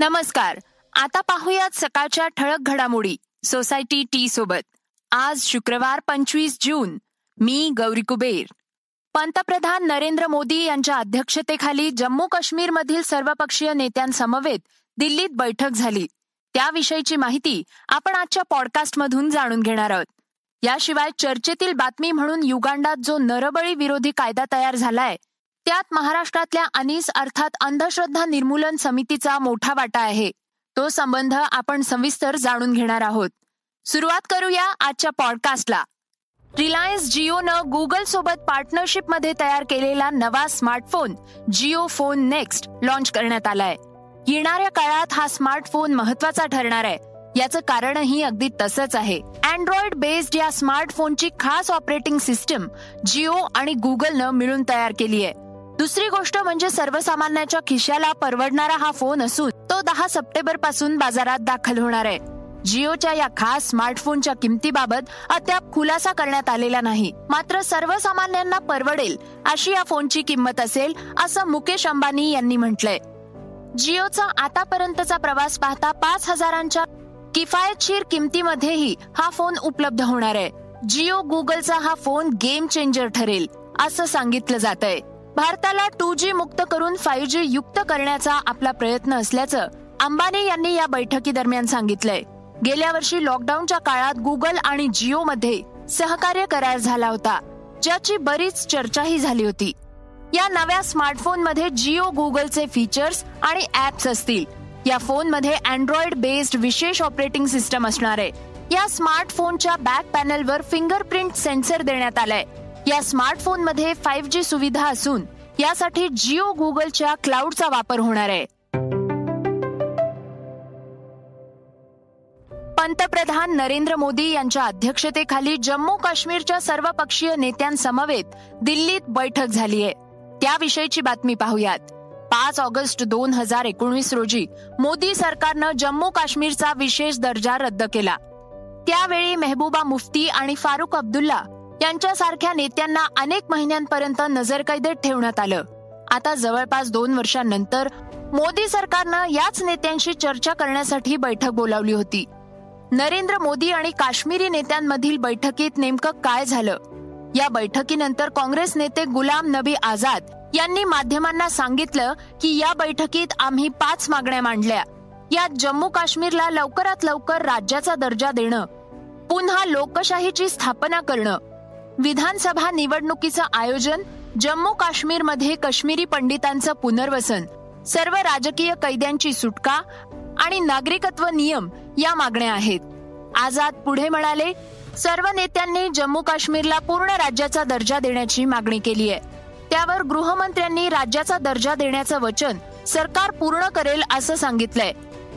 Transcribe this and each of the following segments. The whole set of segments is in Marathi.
नमस्कार. आता पाहूयात सकाळच्या ठळक घडामोडी सोसायटी टी सोबत. आज शुक्रवार पंचवीस जून. मी गौरी कुबेर. पंतप्रधान नरेंद्र मोदी यांच्या अध्यक्षतेखाली जम्मू काश्मीरमधील सर्वपक्षीय नेत्यांसमवेत दिल्लीत बैठक झाली. त्याविषयीची माहिती आपण आजच्या पॉडकास्टमधून जाणून घेणार आहोत. याशिवाय चर्चेतील बातमी म्हणून युगांडात जो नरबळी विरोधी कायदा तयार झालाय त्यात महाराष्ट्रातल्या अनिस अर्थात अंधश्रद्धा निर्मूलन समितीचा मोठा वाटा आहे. तो संबंध आपण सविस्तर जाणून घेणार आहोत. सुरुवात करूया आजच्या पॉडकास्टला. रिलायन्स जिओनं गुगल सोबत पार्टनरशिपमध्ये तयार केलेला नवा smartphone Jio phone next launch करण्यात आलाय. येणाऱ्या काळात हा स्मार्टफोन महत्त्वाचा ठरणार आहे. याचं कारणही अगदी तसंच आहे. अँड्रॉइड बेस्ड या स्मार्टफोनची खास ऑपरेटिंग सिस्टम जिओ आणि गुगलनं मिळून तयार केली आहे दुसरी गोष्ट म्हणजे सर्वसामान्याच्या खिशाला परवडणारा हा फोन असून तो दहा सप्टेंबरपासून बाजारात दाखल होणार आहे. जिओच्या या खास स्मार्टफोनच्या किमतीबाबत अद्याप खुलासा करण्यात आलेला नाही. मात्र सर्वसामान्यांना परवडेल अशी या फोनची किंमत असेल असं मुकेश अंबानी यांनी म्हटलंय. जिओचा आतापर्यंतचा प्रवास पाहता पाच हजारांच्या किफायतशीर किमतीमध्येही हा फोन उपलब्ध होणार आहे. जिओ गुगलचा हा फोन गेम चेंजर ठरेल असं सांगितलं जात आहे भारताला टू जी मुक्त करून फाईव्ह जी युक्त करण्याचा आपला प्रयत्न असल्याचं अंबानी यांनी या बैठकी दरम्यान सांगितलंय. गेल्या वर्षी लॉकडाऊनच्या काळात गुगल आणि जिओ मध्ये सहकार्य करार झाला होता ज्याची बरीच चर्चाही झाली होती. या नव्या स्मार्टफोनमध्ये जिओ गुगलचे फीचर्स आणि ऍप्स असतील. या फोनमध्ये अँड्रॉइड बेस्ड विशेष ऑपरेटिंग सिस्टम असणार आहे. या स्मार्टफोनच्या बॅक पॅनलवर फिंगरप्रिंट सेन्सर देण्यात आलाय. या स्मार्टफोनमध्ये फाईव्ह जी सुविधा असून यासाठी जिओ गुगलच्या क्लाउडचा वापर होणार आहे. पंतप्रधान नरेंद्र मोदी यांच्या अध्यक्षतेखाली जम्मू काश्मीरच्या सर्वपक्षीय नेत्यांसमवेत दिल्लीत बैठक झाली आहे. त्याविषयीची बातमी पाहूयात. पाच ऑगस्ट दोन हजार एकोणीस रोजी मोदी सरकारनं जम्मू काश्मीरचा विशेष दर्जा रद्द केला. त्यावेळी मेहबूबा मुफ्ती आणि फारुख अब्दुल्ला यांच्यासारख्या नेत्यांना अनेक महिन्यांपर्यंत नजरकैदेत ठेवण्यात आलं. आता जवळपास दोन वर्षांनंतर मोदी सरकारनं याच नेत्यांशी चर्चा करण्यासाठी बैठक बोलावली होती. नरेंद्र मोदी आणि काश्मीरी नेत्यांमधील बैठकीत नेमकं काय झालं? या बैठकीनंतर काँग्रेस नेते गुलाम नबी आझाद यांनी माध्यमांना सांगितलं की या बैठकीत आम्ही पाच मागण्या मांडल्या. यात जम्मू काश्मीरला लवकरात लवकर राज्याचा दर्जा देणं पुन्हा लोकशाहीची स्थापना करणं विधानसभा निवडणुकीचं आयोजन जम्मू काश्मीरमध्ये काश्मीरी पंडितांचं पुनर्वसन सर्व राजकीय कैद्यांची सुटका आणि नागरिकत्व नियम या मागण्या आहेत. आझाद पुढे म्हणाले सर्व नेत्यांनी जम्मू काश्मीरला पूर्ण राज्याचा दर्जा देण्याची मागणी केली आहे. त्यावर गृहमंत्र्यांनी राज्याचा दर्जा देण्याचं वचन सरकार पूर्ण करेल असं सांगितलंय.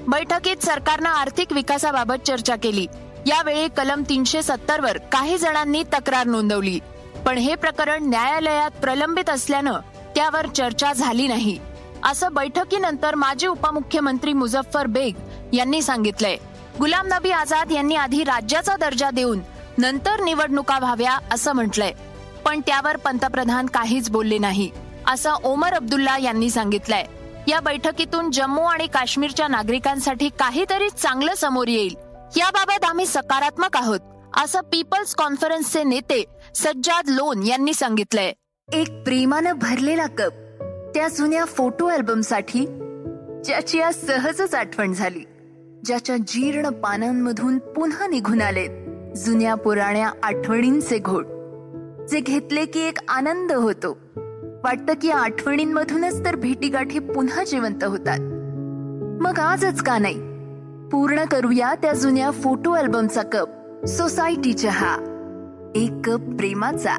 बैठकीत सरकारनं आर्थिक विकासाबाबत चर्चा केली. यावेळी कलम तीनशे सत्तर वर काही जणांनी तक्रार नोंदवली. पण हे प्रकरण न्यायालयात प्रलंबित असल्यानं त्यावर चर्चा झाली नाही. असं बैठकीनंतर माजी उपमुख्यमंत्री मुझफ्फर बेग यांनी सांगितलंय. गुलाम नबी आझाद यांनी आधी राज्याचा दर्जा देऊन नंतर निवडणुका व्हाव्या असं म्हटलंय. पण त्यावर पंतप्रधान काहीच बोलले नाही असं ओमर अब्दुल्ला यांनी सांगितलंय. या बैठकीतून जम्मू आणि काश्मीरच्या नागरिकांसाठी काहीतरी चांगलं समोर येईल याबाबत आम्ही सकारात्मक आहोत असं पीपल्स कॉन्फरन्सचे नेते सज्जाद लोन यांनी सांगितलंय. एक प्रेमानं भरलेला कप त्या जुन्या फोटो अल्बमसाठी ज्याची आज सहजच आठवण झाली ज्याच्या जीर्ण पानांमधून पुन्हा निघून आलेत जुन्या पुराण्या आठवणींचे घोट जे घेतले की एक आनंद होतो. वाटतं की आठवणींमधूनच तर भेटीगाठी पुन्हा जिवंत होतात. मग आजच का नाही? पूर्ण करूया त्या जुन्या फोटो अल्बमचा कप सोसायटी चहा एक कप प्रेमाचा.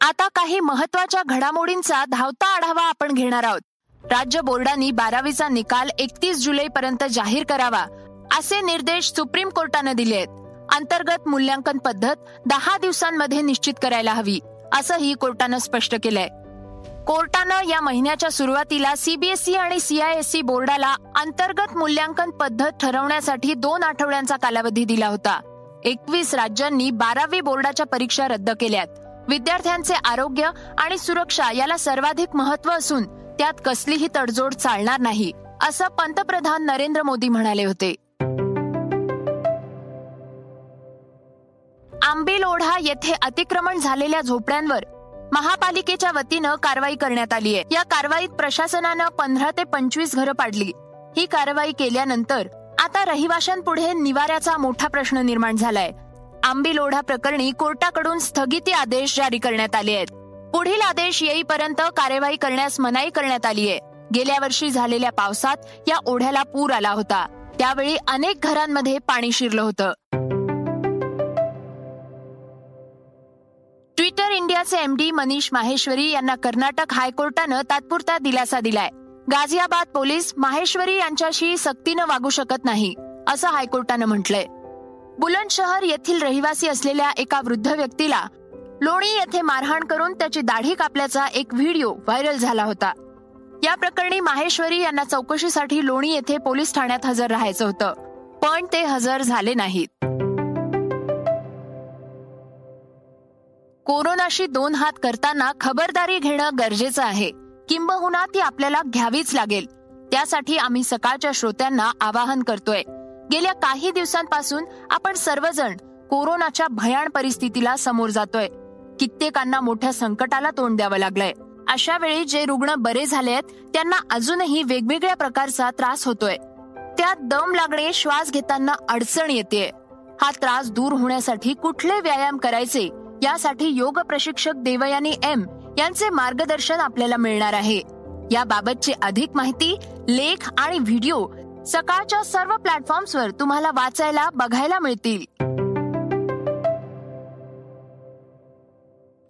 आता काही महत्त्वाच्या घडामोडींचा धावता आढावा आपण घेणार आहोत. राज्य बोर्डानी बारावीचा निकाल एकतीस जुलै पर्यंत जाहीर करावा असे निर्देश सुप्रीम कोर्टाने दिले आहेत. अंतर्गत मूल्यांकन पद्धत दहा दिवसांमध्ये निश्चित करायला हवी असंही कोर्टानं स्पष्ट केलंय. कोर्टानं या महिन्याच्या सुरुवातीला सीबीएसई आणि सीआयएसई बोर्डाला अंतर्गत मूल्यांकन पद्धत ठरवण्यासाठी दोन आठवड्यांचा कालावधी दिला होता. एकवीस राज्यांनी बारावी बोर्डाच्या परीक्षा रद्द केल्यात. विद्यार्थ्यांचे आरोग्य आणि सुरक्षा याला सर्वाधिक महत्त्व असून त्यात कसलीही तडजोड चालणार नाही असं पंतप्रधान नरेंद्र मोदी म्हणाले होते. आंबील ओढा येथे अतिक्रमण झालेल्या झोपड्यांवर महापालिकेच्या वतीनं कारवाई करण्यात आली आहे. या कारवाईत प्रशासनानं पंधरा ते पंचवीस घरं पाडली. ही कारवाई केल्यानंतर आता रहिवाशांपुढे निवाऱ्याचा मोठा प्रश्न निर्माण झालाय. आंबील ओढा प्रकरणी कोर्टाकडून स्थगिती आदेश जारी करण्यात आले आहेत. पुढील आदेश येईपर्यंत कार्यवाही करण्यास मनाई करण्यात आली आहे. गेल्या वर्षी झालेल्या पावसात या ओढ्याला पूर आला होता. त्यावेळी अनेक घरांमध्ये पाणी शिरलं होतं. ट्विटर इंडियाचे एमडी मनीष माहेश्वरी यांना कर्नाटक हायकोर्टानं तात्पुरता दिलासा दिलाय. गाझियाबाद पोलीस माहेश्वरी यांच्याशी सक्तीनं वागू शकत नाही असं हायकोर्टानं म्हटलंय. बुलंदशहर येथील रहिवासी असलेल्या एका वृद्ध व्यक्तीला लोणी येथे मारहाण करून त्याची दाढी कापल्याचा एक व्हिडिओ व्हायरल झाला होता. या प्रकरणी माहेश्वरी यांना चौकशीसाठी लोणी येथे पोलीस ठाण्यात हजर राहायचं होतं पण ते हजर झाले नाहीत. कोरोनाशी दोन हात करताना खबरदारी घेणं गरजेचं आहे. किंबहुना ती आपल्याला घ्यावीच लागेल. त्यासाठी आम्ही सकाळच्या श्रोत्यांना आवाहन करतोय. गेल्या काही दिवसांपासून आपण सर्वजण कोरोनाच्या भयाण परिस्थितीला समोर जातोय. कित्येकांना मोठ्या संकटाला तोंड द्यावं लागलंय. अशा वेळी जे रुग्ण बरे झालेत त्यांना अजूनही वेगवेगळ्या प्रकारचा त्रास होतोय. त्यात दम लागणे श्वास घेताना अडचण येते हा त्रास दूर होण्यासाठी कुठले व्यायाम करायचे? यासाठी योग प्रशिक्षक देवयानी एम यांचे मार्गदर्शन आपल्याला मिळणार आहे. याबाबतची अधिक माहिती लेख आणि व्हिडिओ सकाळच्या सर्व प्लॅटफॉर्म्सवर तुम्हाला वाचायला बघायला मिळतील.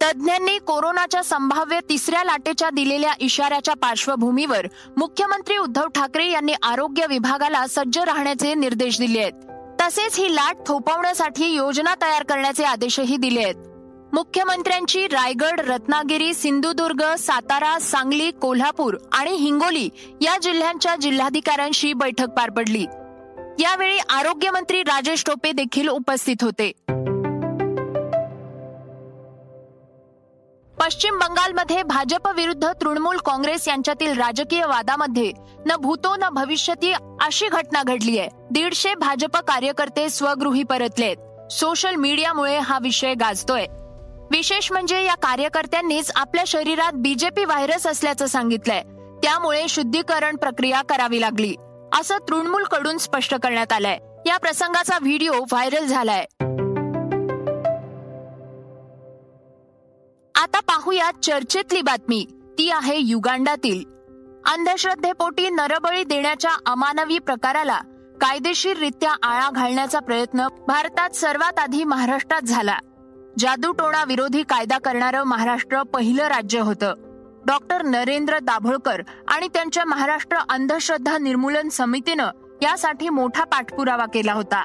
तज्ज्ञांनी कोरोनाच्या संभाव्य तिसऱ्या लाटेच्या दिलेल्या इशाऱ्याच्या पार्श्वभूमीवर मुख्यमंत्री उद्धव ठाकरे यांनी आरोग्य विभागाला सज्ज राहण्याचे निर्देश दिले आहेत. तसेच ही लाट थोपवण्यासाठी योजना तयार करण्याचे आदेशही दिले आहेत. मुख्यमंत्र्यांची रायगड रत्नागिरी सिंधुदुर्ग सातारा सांगली कोल्हापूर आणि हिंगोली या जिल्ह्यांच्या जिल्हाधिकाऱ्यांशी बैठक पार पडली. यावेळी आरोग्यमंत्री राजेश टोपे देखील उपस्थित होते. पश्चिम बंगालमध्ये भाजप विरुद्ध तृणमूल काँग्रेस यांच्यातील राजकीय वादामध्ये न भूतो न भविष्यती अशी घटना घडली आहे. दीडशे भाजप कार्यकर्ते स्वगृही परतलेत. सोशल मीडियामुळे हा विषय गाजतोय. विशेष म्हणजे या कार्यकर्त्यांनीच आपल्या शरीरात बीजेपी व्हायरस असल्याचं सांगितलंय. त्यामुळे शुद्धीकरण प्रक्रिया करावी लागली. असं तृणमूल कडून स्पष्ट करण्यात आलंय. या प्रसंगाचा व्हिडिओ व्हायरल झालाय. आता पाहूया चर्चेतली बातमी. ती आहे युगांडातील. अंधश्रद्धेपोटी नरबळी देण्याच्या अमानवी प्रकाराला कायदेशीररित्या आळा घालण्याचा प्रयत्न भारतात सर्वात आधी महाराष्ट्रात झाला. जादूटोणा विरोधी कायदा करणारं महाराष्ट्र पहिलं राज्य होतं. डॉक्टर नरेंद्र दाभोळकर आणि त्यांच्या महाराष्ट्र अंधश्रद्धा निर्मूलन समितीनं यासाठी मोठा पाठपुरावा केला होता.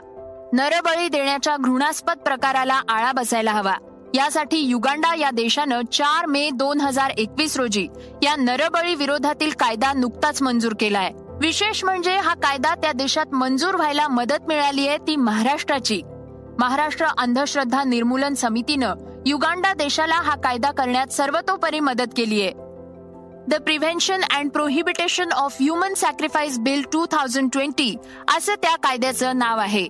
नरबळी देण्याच्या घृणास्पद प्रकाराला आळा बसायला हवा. यासाठी युगांडा या देशानं चार मे दोन हजार एकवीस रोजी या नरबळी विरोधातील कायदा नुकताच मंजूर केलाय. विशेष म्हणजे हा कायदा त्या देशात मंजूर व्हायला मदत मिळाली आहे ती महाराष्ट्राची. महाराष्ट्र अंधश्रद्धा निर्मूलन समितीनं युगांडा देशाला हा कायदा करण्यात सर्वतोपरी मदत केली आहे the prevention and prohibition of human sacrifice bill two thousand twenty असं त्या कायद्याचं नाव आहे.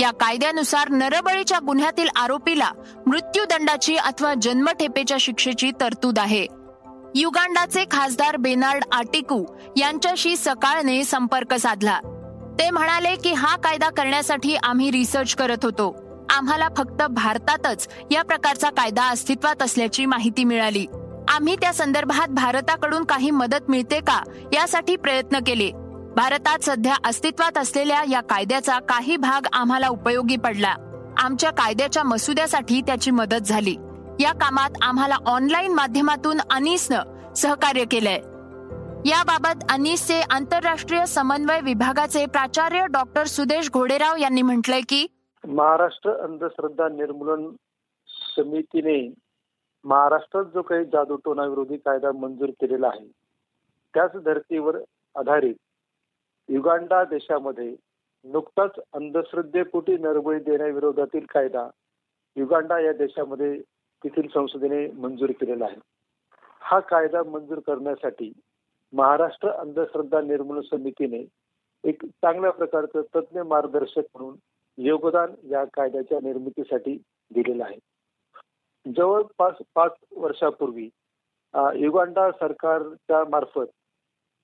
या कायद्यानुसार नरबळीच्या गुन्ह्यातील आरोपीला मृत्यूदंडाची अथवा जन्मठेपेच्या शिक्षेची तरतूद आहे. युगांडाचे खासदार बेनार्ड आटिकू यांच्याशी सकाळने संपर्क साधला. ते म्हणाले की हा कायदा करण्यासाठी आम्ही रिसर्च करत होतो. आम्हाला फक्त भारतातच या प्रकारचा कायदा अस्तित्वात असल्याची माहिती मिळाली. आम्ही त्या संदर्भात भारताकडून काही मदत मिळते का यासाठी प्रयत्न केले. भारतात सध्या अस्तित्वात असलेल्या या कायद्याचा काही भाग आम्हाला उपयोगी पडला. आमच्या कायद्याच्या मसुद्यासाठी त्याची मदत झाली. या कामात आम्हाला ऑनलाईन माध्यमातून अनीसनं सहकार्य केलंय. याबाबत अनीसचे आंतरराष्ट्रीय समन्वय विभागाचे प्राचार्य डॉक्टर सुदेश घोडेराव यांनी म्हटलंय की महाराष्ट्र अंधश्रद्धा निर्मूलन समितीने महाराष्ट्रात जो काही जादूटोना विरोधी कायदा मंजूर केलेला आहे त्याच धर्तीवर आधारित युगांडा देशामध्ये नुकताच अंधश्रद्धेपोटी नरबळी देण्याविरोधातील कायदा युगांडा या देशामध्ये तेथील संसदेने मंजूर केलेला आहे. हा कायदा मंजूर करण्यासाठी महाराष्ट्र अंधश्रद्धा निर्मूलन समितीने एक चांगल्या प्रकारचं तज्ज्ञ मार्गदर्शक म्हणून योगदान या कायद्याच्या निर्मितीसाठी दिलेलं आहे. जवळपास पाच वर्षापूर्वी युगांडा सरकारच्या मार्फत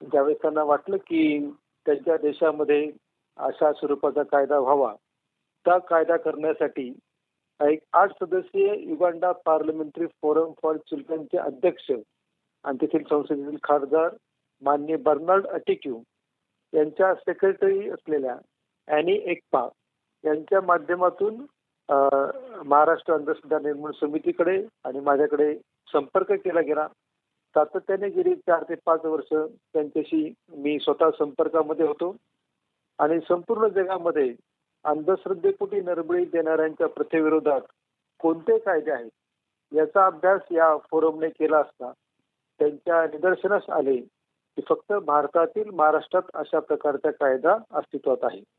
ज्यावेळेस त्यांना वाटलं की त्यांच्या देशामध्ये अशा स्वरूपाचा कायदा व्हावा त्या कायदा करण्यासाठी एक आठ सदस्यीय युगांडा पार्लमेंटरी फोरम फॉर चिल्ड्रनचे अध्यक्ष आणि तेथील संसदेतील खासदार मान्य बर्नाल्ड अटिक्यू यांच्या सेक्रेटरी असलेल्या अॅनी एकपा यांच्या माध्यमातून महाराष्ट्र अंधश्रद्धा निर्मूलन समितीकडे आणि माझ्याकडे संपर्क केला गेला. सातत्याने गेली चार ते पाच वर्ष त्यांच्याशी मी स्वतः संपर्कामध्ये होतो. आणि संपूर्ण जगामध्ये अंधश्रद्धेपोटी नरबळी देणाऱ्यांच्या प्रथेविरोधात कोणते कायदे आहेत याचा अभ्यास या फोरमने केला असता त्यांच्या निदर्शनास आले की फक्त भारतातील महाराष्ट्रात अशा प्रकारचा कायदा अस्तित्वात आहे